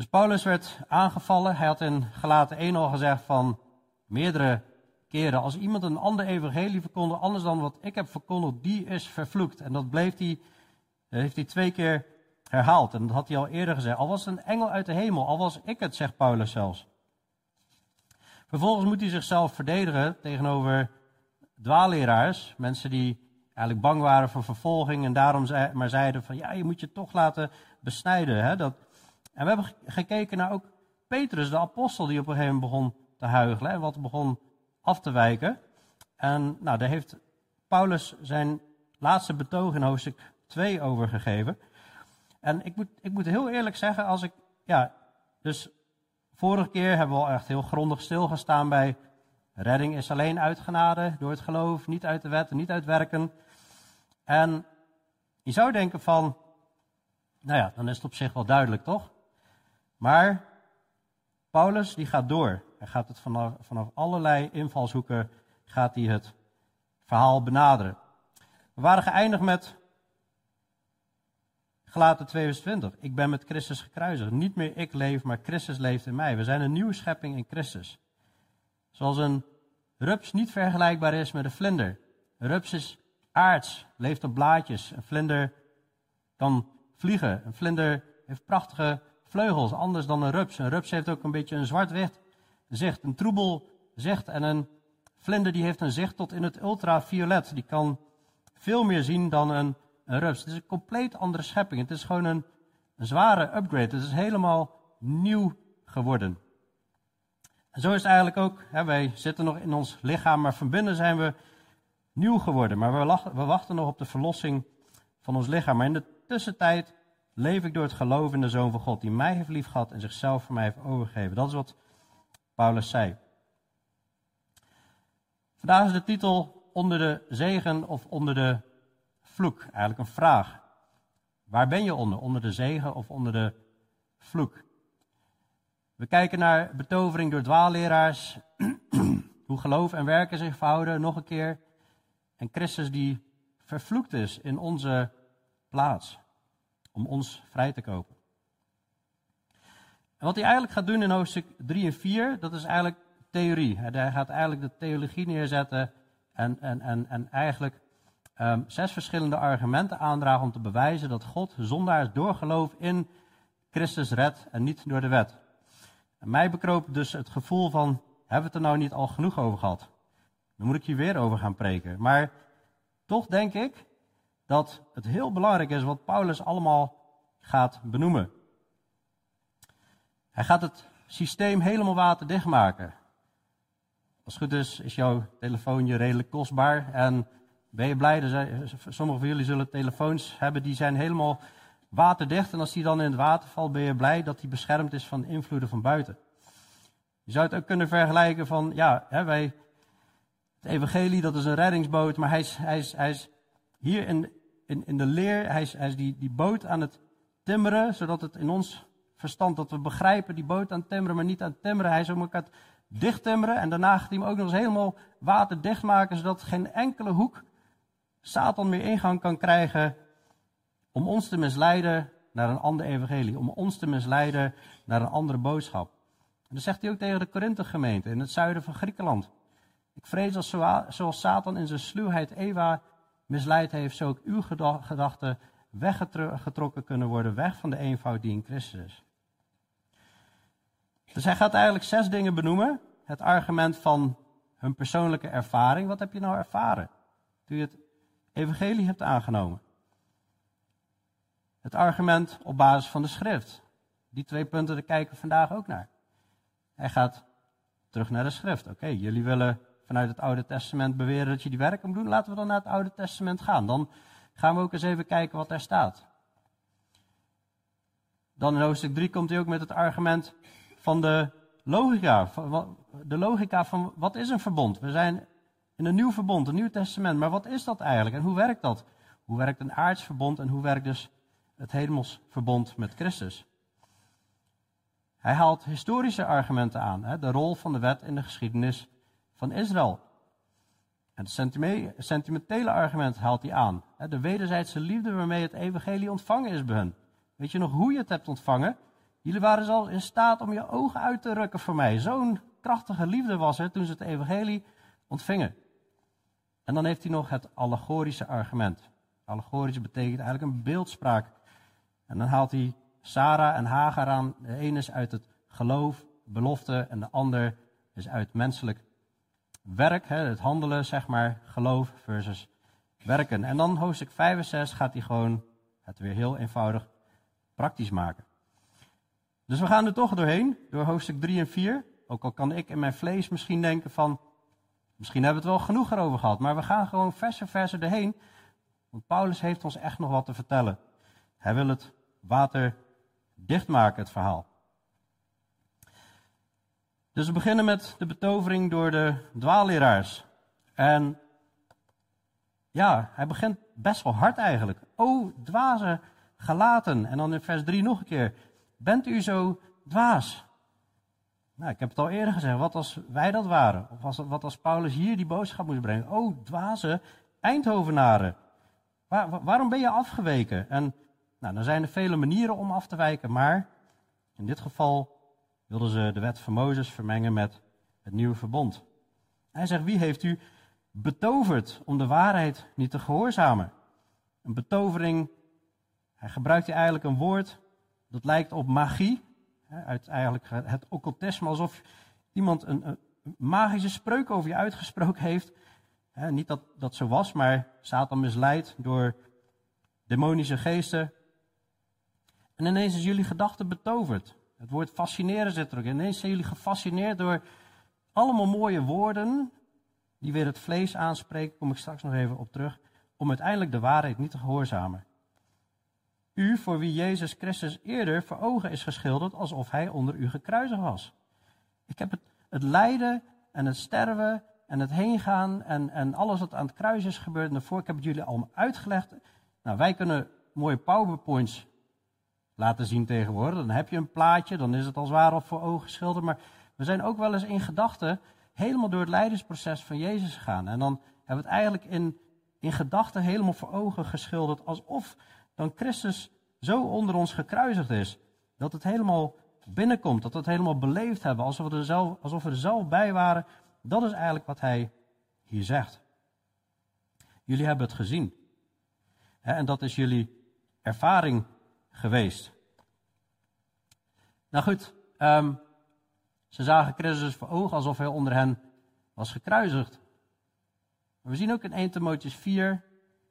Dus Paulus werd aangevallen. Hij had in Galaten 1 al gezegd van meerdere keren. Als iemand een ander evangelie verkondigt, anders dan wat ik heb verkondigd, die is vervloekt. En dat bleef hij, heeft hij twee keer herhaald. En dat had hij al eerder gezegd. Al was het een engel uit de hemel, al was ik het, zegt Paulus zelfs. Vervolgens moet hij zichzelf verdedigen tegenover dwaalleraars. Mensen die eigenlijk bang waren voor vervolging en daarom maar zeiden van ja, je moet je toch laten besnijden. Hè? Dat, en we hebben gekeken naar ook Petrus, de apostel, die op een gegeven moment begon te huichelen en wat begon af te wijken. En nou, daar heeft Paulus zijn laatste betoog in hoofdstuk 2 over gegeven. En ik moet, ik moet heel eerlijk zeggen, als ik, ja, dus vorige keer hebben we al echt heel grondig stilgestaan bij redding is alleen uit genade, door het geloof, niet uit de wet, niet uit werken. En je zou denken van, nou ja, dan is het op zich wel duidelijk, toch? Maar Paulus die gaat door. Hij gaat het vanaf, vanaf allerlei invalshoeken gaat hij het verhaal benaderen. We waren geëindigd met Gelaten 22. Ik ben met Christus gekruisigd. Niet meer ik leef, maar Christus leeft in mij. We zijn een nieuwe schepping in Christus. Zoals een rups niet vergelijkbaar is met een vlinder. Een rups is aards, leeft op blaadjes. Een vlinder kan vliegen. Een vlinder heeft prachtige vleugels, anders dan een rups. Een rups heeft ook een beetje een zwart-wit zicht, een troebel zicht. En een vlinder die heeft een zicht tot in het ultraviolet. Die kan veel meer zien dan een, een rups. Het is een compleet andere schepping. Het is gewoon een, zware upgrade. Het is helemaal nieuw geworden. En zo is het eigenlijk ook. Hè, wij zitten nog in ons lichaam, maar van binnen zijn we nieuw geworden. Maar we, we wachten nog op de verlossing van ons lichaam. Maar in de tussentijd leef ik door het geloof in de Zoon van God, die mij heeft liefgehad en zichzelf voor mij heeft overgegeven. Dat is wat Paulus zei. Vandaag is de titel onder de zegen of onder de vloek. Eigenlijk een vraag. Waar ben je onder? Onder de zegen of onder de vloek? We kijken naar betovering door dwaalleraars. hoe geloof en werken zich verhouden, nog een keer. En Christus die vervloekt is in onze plaats om ons vrij te kopen. En wat hij eigenlijk gaat doen in hoofdstuk 3 en 4, dat is eigenlijk theorie. Hij gaat eigenlijk de theologie neerzetten en, en, en, en eigenlijk um, zes verschillende argumenten aandragen om te bewijzen dat God zondaars door geloof in Christus redt en niet door de wet. En mij bekroop dus het gevoel van, hebben we het er nou niet al genoeg over gehad? Dan moet ik hier weer over gaan preken. Maar toch denk ik dat het heel belangrijk is wat Paulus allemaal gaat benoemen. Hij gaat het systeem helemaal waterdicht maken. Als het goed is, is jouw telefoontje redelijk kostbaar. En ben je blij? Sommigen van jullie zullen telefoons hebben die zijn helemaal waterdicht. En als die dan in het water valt, ben je blij dat die beschermd is van invloeden van buiten. Je zou het ook kunnen vergelijken van, ja, hè, wij, het evangelie, dat is een reddingsboot, maar hij is, hij is, hij is hier in, in, in de leer, hij is, die, die boot aan het timmeren, zodat het in ons verstand, dat we begrijpen, die boot aan het timmeren, maar niet aan het timmeren. Hij is aan het dicht timmeren en daarna gaat hij hem ook nog eens helemaal waterdicht maken, zodat geen enkele hoek Satan meer ingang kan krijgen om ons te misleiden naar een ander evangelie, om ons te misleiden naar een andere boodschap. En dat zegt hij ook tegen de Korinthe gemeente in het zuiden van Griekenland. Ik vrees als zoals Satan in zijn sluwheid Eva misleid heeft, zo ook uw gedachten weggetrokken kunnen worden, weg van de eenvoud die in Christus is. Dus hij gaat eigenlijk zes dingen benoemen. Het argument van hun persoonlijke ervaring. Wat heb je nou ervaren? Toen je het evangelie hebt aangenomen. Het argument op basis van de schrift. Die twee punten, daar kijken we vandaag ook naar. Hij gaat terug naar de schrift. Oké, jullie willen vanuit het Oude Testament beweren dat je die werken moet doen. Laten we dan naar het Oude Testament gaan. Dan gaan we ook eens even kijken wat daar staat. Dan in hoofdstuk 3 komt hij ook met het argument van de logica. De logica van wat is een verbond? We zijn in een nieuw verbond, een nieuw testament. Maar wat is dat eigenlijk en hoe werkt dat? Hoe werkt een aards verbond en hoe werkt dus het hemels verbond met Christus? Hij haalt historische argumenten aan, hè, de rol van de wet in de geschiedenis van Israël. En het sentimentele argument haalt hij aan. De wederzijdse liefde waarmee het evangelie ontvangen is bij hen. Weet je nog hoe je het hebt ontvangen? Jullie waren zelfs in staat om je ogen uit te rukken voor mij. Zo'n krachtige liefde was er toen ze het evangelie ontvingen. En dan heeft hij nog het allegorische argument. Allegorisch betekent eigenlijk een beeldspraak. En dan haalt hij Sarah en Hagar aan. De ene is uit het geloof, belofte, en de ander is uit menselijk werk, het handelen, zeg maar, geloof versus werken. En dan hoofdstuk 5 en 6 gaat hij gewoon het weer heel eenvoudig praktisch maken. Dus we gaan er toch doorheen, door hoofdstuk 3 en 4. Ook al kan ik in mijn vlees misschien denken van, misschien hebben we het wel genoeg erover gehad. Maar we gaan gewoon verse verse erheen. Want Paulus heeft ons echt nog wat te vertellen. Hij wil het water dichtmaken, het verhaal. Dus we beginnen met de betovering door de dwaalleraars. En ja, hij begint best wel hard eigenlijk. O, dwaze gelaten. En dan in vers 3 nog een keer. Bent u zo dwaas? Nou, ik heb het al eerder gezegd. Wat als wij dat waren? Of als, wat als Paulus hier die boodschap moest brengen? O, dwaze Eindhovenaren. Waar, waarom ben je afgeweken? En nou, dan zijn er vele manieren om af te wijken. Maar in dit geval wilden ze de wet van Mozes vermengen met het nieuwe verbond. Hij zegt, wie heeft u betoverd om de waarheid niet te gehoorzamen? Een betovering, hij gebruikt hier eigenlijk een woord dat lijkt op magie. Uit eigenlijk het occultisme, alsof iemand een, magische spreuk over je uitgesproken heeft. niet dat dat zo was, maar Satan misleid door demonische geesten. En ineens is jullie gedachte betoverd. Het woord fascineren zit er ook in. Ineens zijn jullie gefascineerd door allemaal mooie woorden die weer het vlees aanspreken, kom ik straks nog even op terug, om uiteindelijk de waarheid niet te gehoorzamen. U, voor wie Jezus Christus eerder voor ogen is geschilderd alsof hij onder u gekruisigd was. Ik heb het, het lijden en het sterven en het heengaan en, en alles wat aan het kruis is gebeurd. En ik heb het jullie allemaal uitgelegd. Nou, wij kunnen mooie powerpoints laten zien tegenwoordig. Dan heb je een plaatje, dan is het als ware op voor ogen geschilderd. Maar we zijn ook wel eens in gedachten helemaal door het leidersproces van Jezus gegaan. En dan hebben we het eigenlijk in, in gedachten helemaal voor ogen geschilderd. Alsof dan Christus zo onder ons gekruisigd is. Dat het helemaal binnenkomt, dat we het helemaal beleefd hebben. Alsof we, er zelf, alsof we er zelf bij waren. Dat is eigenlijk wat hij hier zegt. Jullie hebben het gezien. En dat is jullie ervaring geweest. Nou goed, um, ze zagen Christus voor ogen alsof hij onder hen was gekruisigd. We zien ook in 1 Timotheus 4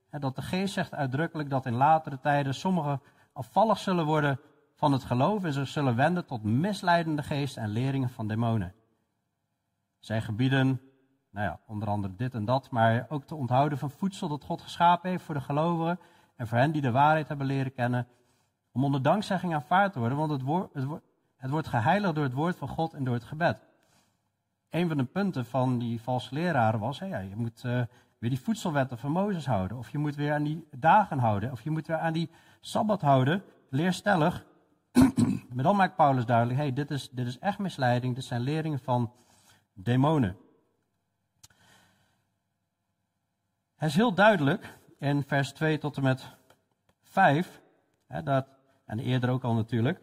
hè, dat de geest zegt uitdrukkelijk dat in latere tijden sommigen afvallig zullen worden van het geloof en zich zullen wenden tot misleidende geesten en leringen van demonen. Zij gebieden, nou ja, onder andere dit en dat, maar ook te onthouden van voedsel dat God geschapen heeft voor de gelovigen en voor hen die de waarheid hebben leren kennen om onder dankzegging aanvaard te worden, want het, het, het wordt geheiligd door het woord van God en door het gebed. Een van de punten van die valse leraren was, ja, je moet uh, weer die voedselwetten van Mozes houden, of je moet weer aan die dagen houden, of je moet weer aan die Sabbat houden, leerstellig. maar dan maakt Paulus duidelijk, hey, dit, is, dit is echt misleiding, dit zijn leringen van demonen. Het is heel duidelijk in vers 2 tot en met 5 hè, dat en eerder ook al natuurlijk.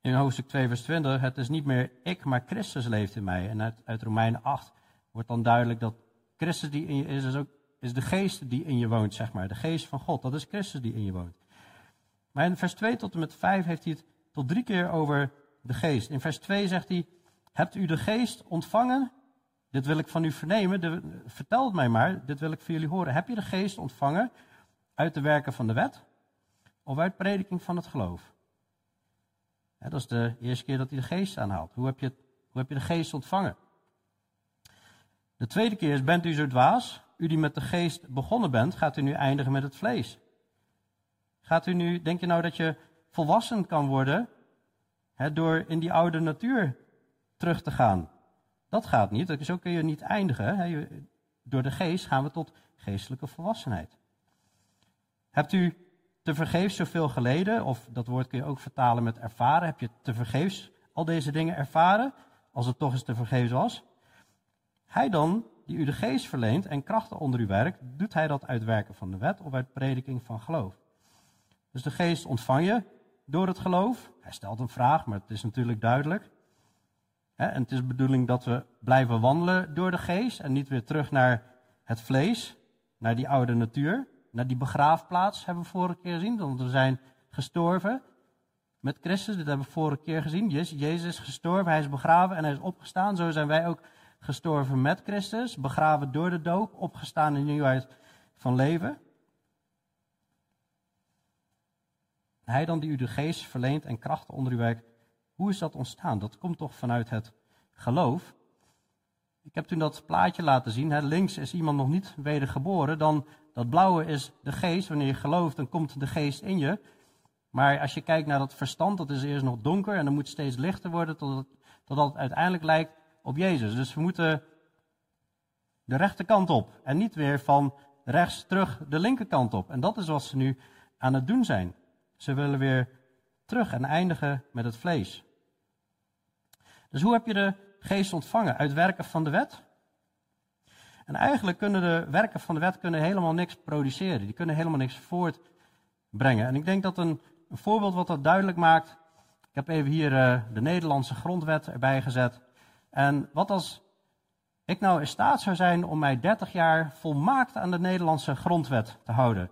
In hoofdstuk 2, vers 20, het is niet meer ik, maar Christus leeft in mij. En uit, uit Romeinen 8 wordt dan duidelijk dat Christus die in je is, is, ook, is de geest die in je woont, zeg maar. De geest van God, dat is Christus die in je woont. Maar in vers 2 tot en met 5 heeft hij het tot drie keer over de geest. In vers 2 zegt hij, hebt u de geest ontvangen? Dit wil ik van u vernemen, vertel het mij maar, dit wil ik van jullie horen. Heb je de geest ontvangen uit de werken van de wet? Of uit prediking van het geloof. dat is de eerste keer dat hij de geest aanhaalt. Hoe heb, je, hoe heb je de geest ontvangen? De tweede keer is, bent u zo dwaas? U die met de geest begonnen bent, gaat u nu eindigen met het vlees? Gaat u nu, denk je nou dat je volwassen kan worden door in die oude natuur terug te gaan? Dat gaat niet, zo kun je niet eindigen. Door de geest gaan we tot geestelijke volwassenheid. Hebt u te vergeefs zoveel geleden, of dat woord kun je ook vertalen met ervaren. Heb je te vergeefs al deze dingen ervaren, als het toch eens te vergeefs was? Hij dan, die u de geest verleent en krachten onder u werkt, doet hij dat uit werken van de wet of uit prediking van geloof? Dus de geest ontvang je door het geloof. Hij stelt een vraag, maar het is natuurlijk duidelijk. En het is de bedoeling dat we blijven wandelen door de geest en niet weer terug naar het vlees, naar die oude natuur, naar die begraafplaats, hebben we vorige keer gezien. Want we zijn gestorven met Christus, dit hebben we vorige keer gezien. Jezus is gestorven, hij is begraven en hij is opgestaan. Zo zijn wij ook gestorven met Christus, begraven door de doop, opgestaan in nieuwheid van leven. Hij dan die u de geest verleent en krachten onder u werkt. Hoe is dat ontstaan? Dat komt toch vanuit het geloof. Ik heb toen dat plaatje laten zien. Links is iemand nog niet wedergeboren. Dan dat blauwe is de geest. Wanneer je gelooft, dan komt de geest in je. Maar als je kijkt naar dat verstand, dat is eerst nog donker en dan moet steeds lichter worden totdat, totdat het uiteindelijk lijkt op Jezus. Dus we moeten de rechterkant op en niet weer van rechts terug de linkerkant op. En dat is wat ze nu aan het doen zijn. Ze willen weer terug en eindigen met het vlees. Dus hoe heb je de geest ontvangen? Uit werken van de wet? En eigenlijk kunnen de werken van de wet kunnen helemaal niks produceren. Die kunnen helemaal niks voortbrengen. En ik denk dat een, een voorbeeld wat dat duidelijk maakt. Ik heb even hier uh, de Nederlandse grondwet erbij gezet. En wat als ik nou in staat zou zijn om mij 30 jaar volmaakt aan de Nederlandse grondwet te houden.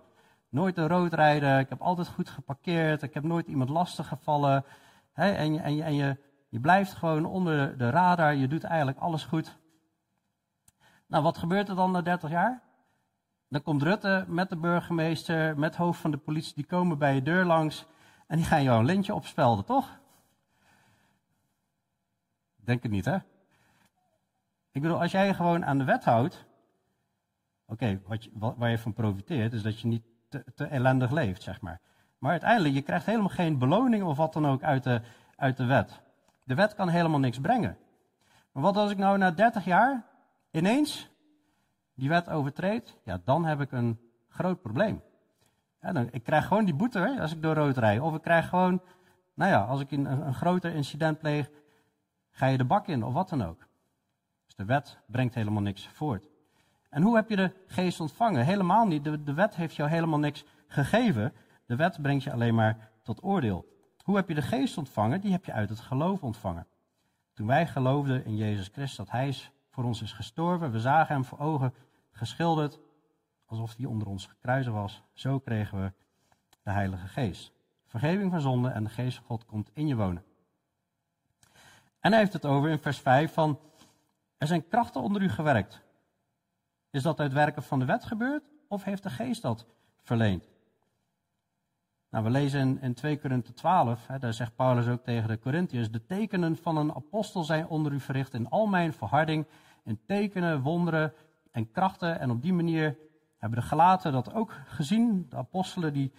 Nooit de rood rijden, ik heb altijd goed geparkeerd, ik heb nooit iemand lastig gevallen. Hè, en en je, je blijft gewoon onder de radar, je doet eigenlijk alles goed. Nou, wat gebeurt er dan na 30 jaar? Dan komt Rutte met de burgemeester, met hoofd van de politie, die komen bij je deur langs en die gaan jou een lintje opspelden, toch? Denk het niet, hè? Ik bedoel, als jij je gewoon aan de wet houdt, oké, waar je van profiteert, is dat je niet te, te, ellendig leeft, zeg maar. Maar uiteindelijk, je krijgt helemaal geen beloning of wat dan ook uit de, uit de wet. De wet kan helemaal niks brengen. Maar wat als ik nou na 30 jaar ineens die wet overtreed? Ja, dan heb ik een groot probleem. Dan, ik krijg gewoon die boete hè, als ik door rood rijd. Of ik krijg gewoon, nou ja, als ik een, een groter incident pleeg, ga je de bak in of wat dan ook. Dus de wet brengt helemaal niks voort. En hoe heb je de geest ontvangen? Helemaal niet. De, de wet heeft jou helemaal niks gegeven. De wet brengt je alleen maar tot oordeel. Hoe heb je de geest ontvangen? Die heb je uit het geloof ontvangen. Toen wij geloofden in Jezus Christus, dat Hij voor ons is gestorven, we zagen Hem voor ogen geschilderd, alsof Hij onder ons gekruisigd was. Zo kregen we de Heilige Geest. Vergeving van zonde en de Geest van God komt in je wonen. En hij heeft het over in vers 5 van, er zijn krachten onder u gewerkt. Is dat uit werken van de wet gebeurd of heeft de geest dat verleend? Nou, we lezen in, in 2 Korinthe 12, hè, daar zegt Paulus ook tegen de Corinthiërs, de tekenen van een apostel zijn onder u verricht in al mijn verharding, in tekenen, wonderen en krachten. En op die manier hebben de gelaten dat ook gezien. De apostelen die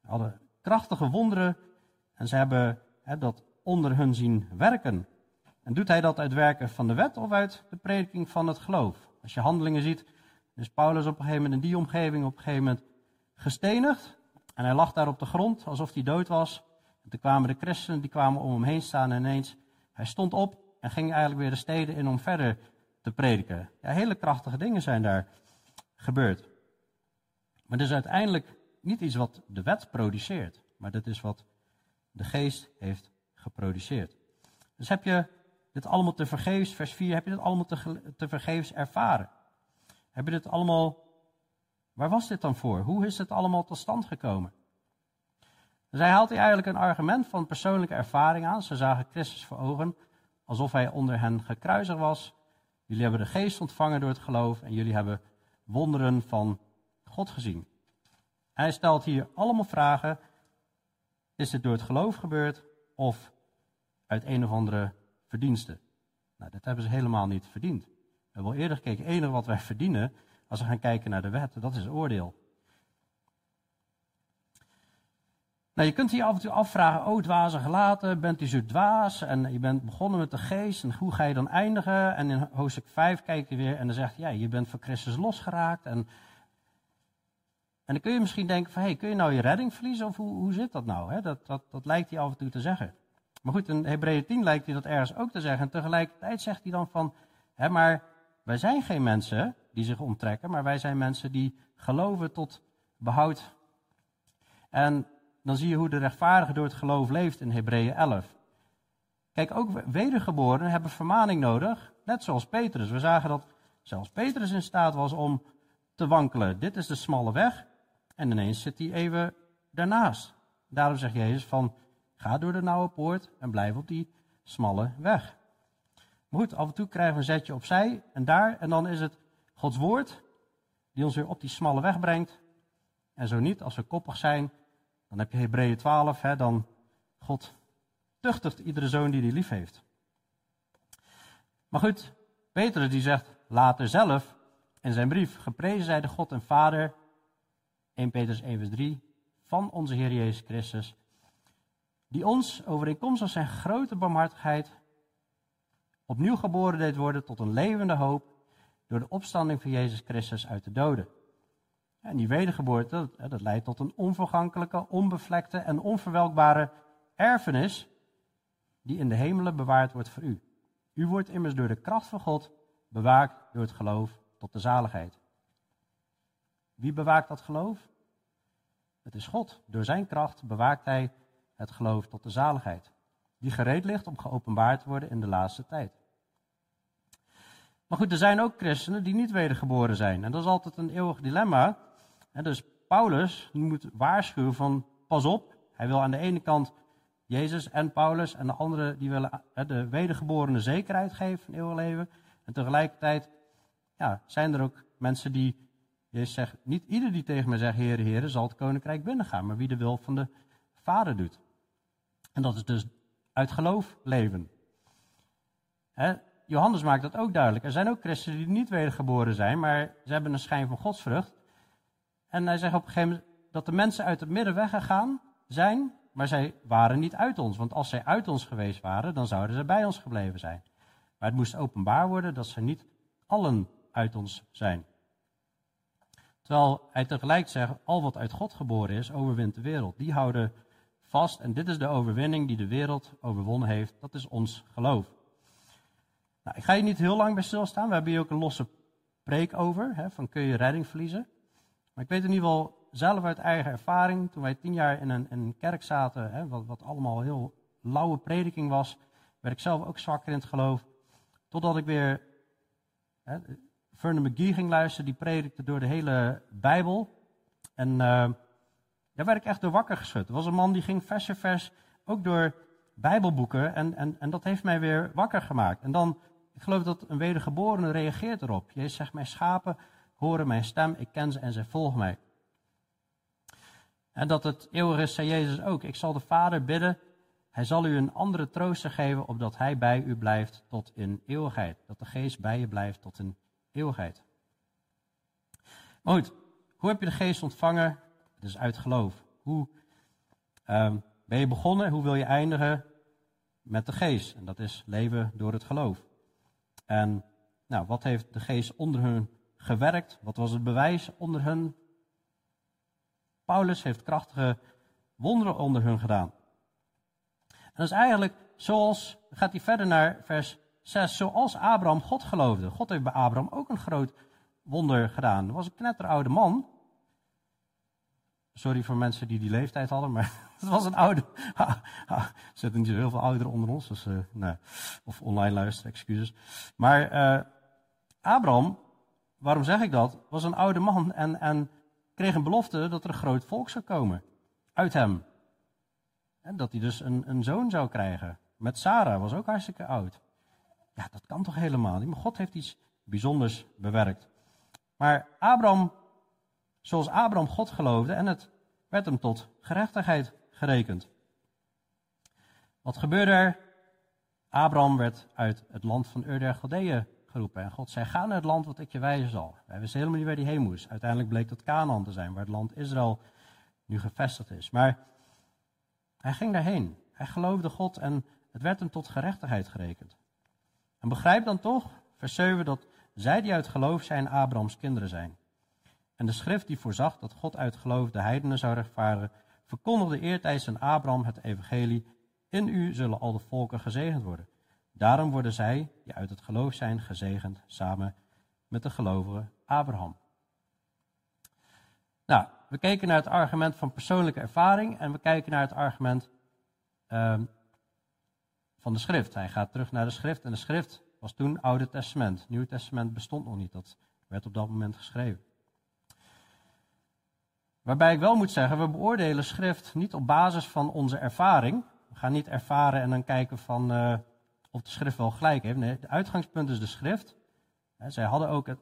hadden krachtige wonderen en ze hebben dat onder hun zien werken. En doet hij dat uit werken van de wet of uit de prediking van het geloof? Als je handelingen ziet, is Paulus op een gegeven moment in die omgeving op een gegeven moment gestenigd. En hij lag daar op de grond alsof hij dood was. En toen kwamen de christenen, die kwamen om hem heen staan en ineens, hij stond op en ging eigenlijk weer de steden in om verder te prediken. Ja, hele krachtige dingen zijn daar gebeurd. Maar het is uiteindelijk niet iets wat de wet produceert, maar dat is wat de geest heeft geproduceerd. Dus heb je dit allemaal te vergeefs, vers 4, heb je dit allemaal te, vergeefs ervaren? Heb je dit allemaal, waar was dit dan voor? Hoe is het allemaal tot stand gekomen? Dus hij haalt hier eigenlijk een argument van persoonlijke ervaring aan. Ze zagen Christus voor ogen, alsof hij onder hen gekruisigd was. Jullie hebben de geest ontvangen door het geloof en jullie hebben wonderen van God gezien. Hij stelt hier allemaal vragen. Is dit door het geloof gebeurd of uit een of andere verdiensten. Nou, dat hebben ze helemaal niet verdiend. We hebben al eerder gekeken, het enige wat wij verdienen, als we gaan kijken naar de wet, dat is oordeel. Nou, je kunt hier af en toe afvragen, oh dwaze gelaten, bent u zo dwaas en je bent begonnen met de geest en hoe ga je dan eindigen? En in hoofdstuk 5 kijk je weer en dan zegt ja, je bent voor Christus losgeraakt. En, en dan kun je misschien denken van, hey, kun je nou je redding verliezen of hoe, hoe zit dat nou? Dat, dat, dat lijkt hij af en toe te zeggen. Maar goed, in Hebreeën 10 lijkt hij dat ergens ook te zeggen. En tegelijkertijd zegt hij dan van, hè, maar wij zijn geen mensen die zich onttrekken, maar wij zijn mensen die geloven tot behoud. En dan zie je hoe de rechtvaardige door het geloof leeft in Hebreeën 11. Kijk, ook wedergeborenen hebben vermaning nodig, net zoals Petrus. We zagen dat zelfs Petrus in staat was om te wankelen. Dit is de smalle weg en ineens zit hij even daarnaast. Daarom zegt Jezus van, ga door de nauwe poort en blijf op die smalle weg. Maar goed, af en toe krijgen we een zetje opzij en daar, en dan is het Gods woord die ons weer op die smalle weg brengt. En zo niet, als we koppig zijn, dan heb je Hebreeën 12, hè, dan God tuchtigt iedere zoon die hij lief heeft. Maar goed, Petrus die zegt later zelf in zijn brief, geprezen zij de God en Vader, 1 Petrus 1 vers 3, van onze Heer Jezus Christus, die ons overeenkomstig zijn grote barmhartigheid opnieuw geboren deed worden tot een levende hoop door de opstanding van Jezus Christus uit de doden. En die wedergeboorte, dat leidt tot een onvergankelijke, onbevlekte en onverwelkbare erfenis die in de hemelen bewaard wordt voor u. U wordt immers door de kracht van God bewaakt door het geloof tot de zaligheid. Wie bewaakt dat geloof? Het is God. Door zijn kracht bewaakt hij het geloof tot de zaligheid, die gereed ligt om geopenbaard te worden in de laatste tijd. Maar goed, er zijn ook christenen die niet wedergeboren zijn. En dat is altijd een eeuwig dilemma. Dus Paulus moet waarschuwen van, pas op, hij wil aan de ene kant Jezus en Paulus en de anderen die willen de wedergeborene zekerheid geven van eeuwig leven. En tegelijkertijd ja, zijn er ook mensen die, Jezus zegt, niet ieder die tegen me zegt, Heere, Heere, zal het koninkrijk binnengaan, maar wie de wil van de Vader doet. En dat is dus uit geloof leven. Johannes maakt dat ook duidelijk. Er zijn ook christenen die niet wedergeboren zijn, maar ze hebben een schijn van godsvrucht. En hij zegt op een gegeven moment dat de mensen uit het midden weggegaan zijn, maar zij waren niet uit ons. Want als zij uit ons geweest waren, dan zouden ze bij ons gebleven zijn. Maar het moest openbaar worden dat ze niet allen uit ons zijn. Terwijl hij tegelijk zegt, al wat uit God geboren is, overwint de wereld. Die houden vast en dit is de overwinning die de wereld overwonnen heeft. Dat is ons geloof. Nou, ik ga hier niet heel lang bij stilstaan. We hebben hier ook een losse preek over, hè, van kun je redding verliezen. Ik weet in ieder geval zelf uit eigen ervaring, toen wij tien jaar in een, een kerk zaten, hè, wat, wat allemaal heel lauwe prediking was, werd ik zelf ook zwakker in het geloof. Totdat ik weer hè, McGee ging luisteren, die predikte door de hele Bijbel. En uh, daar werd ik echt door wakker geschud. Er was een man die ging vers vers ook door Bijbelboeken en, en, en dat heeft mij weer wakker gemaakt. En dan, ik geloof dat een wedergeborene reageert erop. Jezus zegt, mijn schapen horen mijn stem, ik ken ze en zij volgen mij. En dat het eeuwig is, zei Jezus ook. Ik zal de Vader bidden, hij zal u een andere trooster geven, opdat hij bij u blijft tot in eeuwigheid. Dat de geest bij je blijft tot in eeuwigheid. Maar goed, hoe heb je de geest ontvangen? Het is uit geloof. Hoe um, ben je begonnen? Hoe wil je eindigen? Met de geest. En dat is leven door het geloof. En nou, wat heeft de geest onder hun gewerkt? Wat was het bewijs onder hun? Paulus heeft krachtige wonderen onder hun gedaan. En dat is eigenlijk zoals, gaat hij verder naar vers 6, zoals Abraham God geloofde. God heeft bij Abraham ook een groot wonder gedaan. Er was een knetteroude man. Sorry voor mensen die die leeftijd hadden, maar het was een oude. er zitten niet zo heel veel ouderen onder ons, dus, nee. of online luisteren, excuses. Maar uh, Abraham, waarom zeg ik dat? Was een oude man en, en kreeg een belofte dat er een groot volk zou komen uit hem. En dat hij dus een, een zoon zou krijgen. Met Sarah, was ook hartstikke oud. Ja, dat kan toch helemaal niet? Maar God heeft iets bijzonders bewerkt. Maar Abraham, zoals Abraham God geloofde, en het werd hem tot gerechtigheid gerekend. Wat gebeurde er? Abraham werd uit het land van Ur der Galdeeën geroepen. En God zei, ga naar het land wat ik je wijzen zal. Wij wisten helemaal niet waar hij heen moest. Uiteindelijk bleek dat Canaan te zijn, waar het land Israël nu gevestigd is. Maar hij ging daarheen. Hij geloofde God en het werd hem tot gerechtigheid gerekend. En begrijp dan toch, vers 7, dat zij die uit geloof zijn Abrahams kinderen zijn. En de schrift die voorzag dat God uit geloof de heidenen zou rechtvaardigen, verkondigde eertijds aan Abraham het evangelie. In u zullen al de volken gezegend worden. Daarom worden zij, die uit het geloof zijn, gezegend samen met de gelovige Abraham. Nou, we keken naar het argument van persoonlijke ervaring en we kijken naar het argument ehm, van de schrift. Hij gaat terug naar de schrift en de schrift was toen Oude Testament. Nieuw Testament bestond nog niet, dat werd op dat moment geschreven. Waarbij ik wel moet zeggen, we beoordelen schrift niet op basis van onze ervaring. We gaan niet ervaren en dan kijken van uh, of de schrift wel gelijk heeft. Nee, het uitgangspunt is de schrift. zij hadden ook het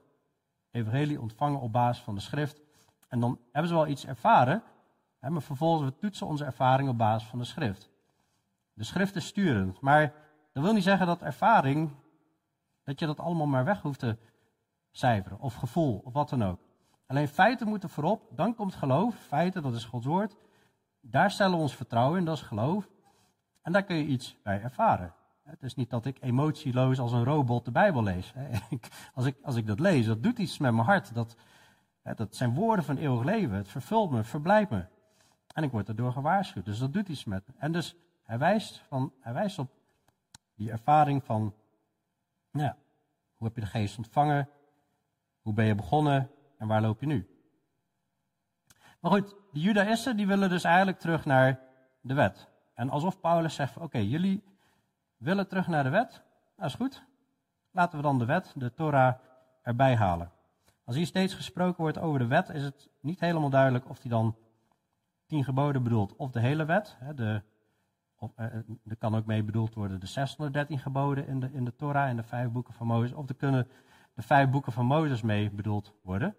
evangelie ontvangen op basis van de schrift. En dan hebben ze wel iets ervaren, maar vervolgens we toetsen onze ervaring op basis van de schrift. De schrift is sturend, maar dat wil niet zeggen dat ervaring, dat je dat allemaal maar weg hoeft te cijferen, of gevoel, of wat dan ook. Alleen feiten moeten voorop, dan komt geloof. Feiten, dat is Gods woord. Daar stellen we ons vertrouwen in, dat is geloof. En daar kun je iets bij ervaren. Het is niet dat ik emotieloos als een robot de Bijbel lees. Als ik, als ik dat lees, dat doet iets met mijn hart. Dat, dat zijn woorden van eeuwig leven. Het vervult me, het verblijft me. En ik word erdoor gewaarschuwd. Dus dat doet iets met me. En dus hij wijst, van, hij wijst op die ervaring van, ja, hoe heb je de geest ontvangen? Hoe ben je begonnen? En waar loop je nu? Maar goed, de Judaïsten die willen dus eigenlijk terug naar de wet. En alsof Paulus zegt, oké, jullie willen terug naar de wet? Dat is goed. Laten we dan de wet, de Torah, erbij halen. Als hier steeds gesproken wordt over de wet, is het niet helemaal duidelijk of hij dan tien geboden bedoelt of de hele wet. De, of, eh, er kan ook mee bedoeld worden de 613 geboden in de, in de Torah en de vijf boeken van Mozes. Of er kunnen de vijf boeken van Mozes mee bedoeld worden.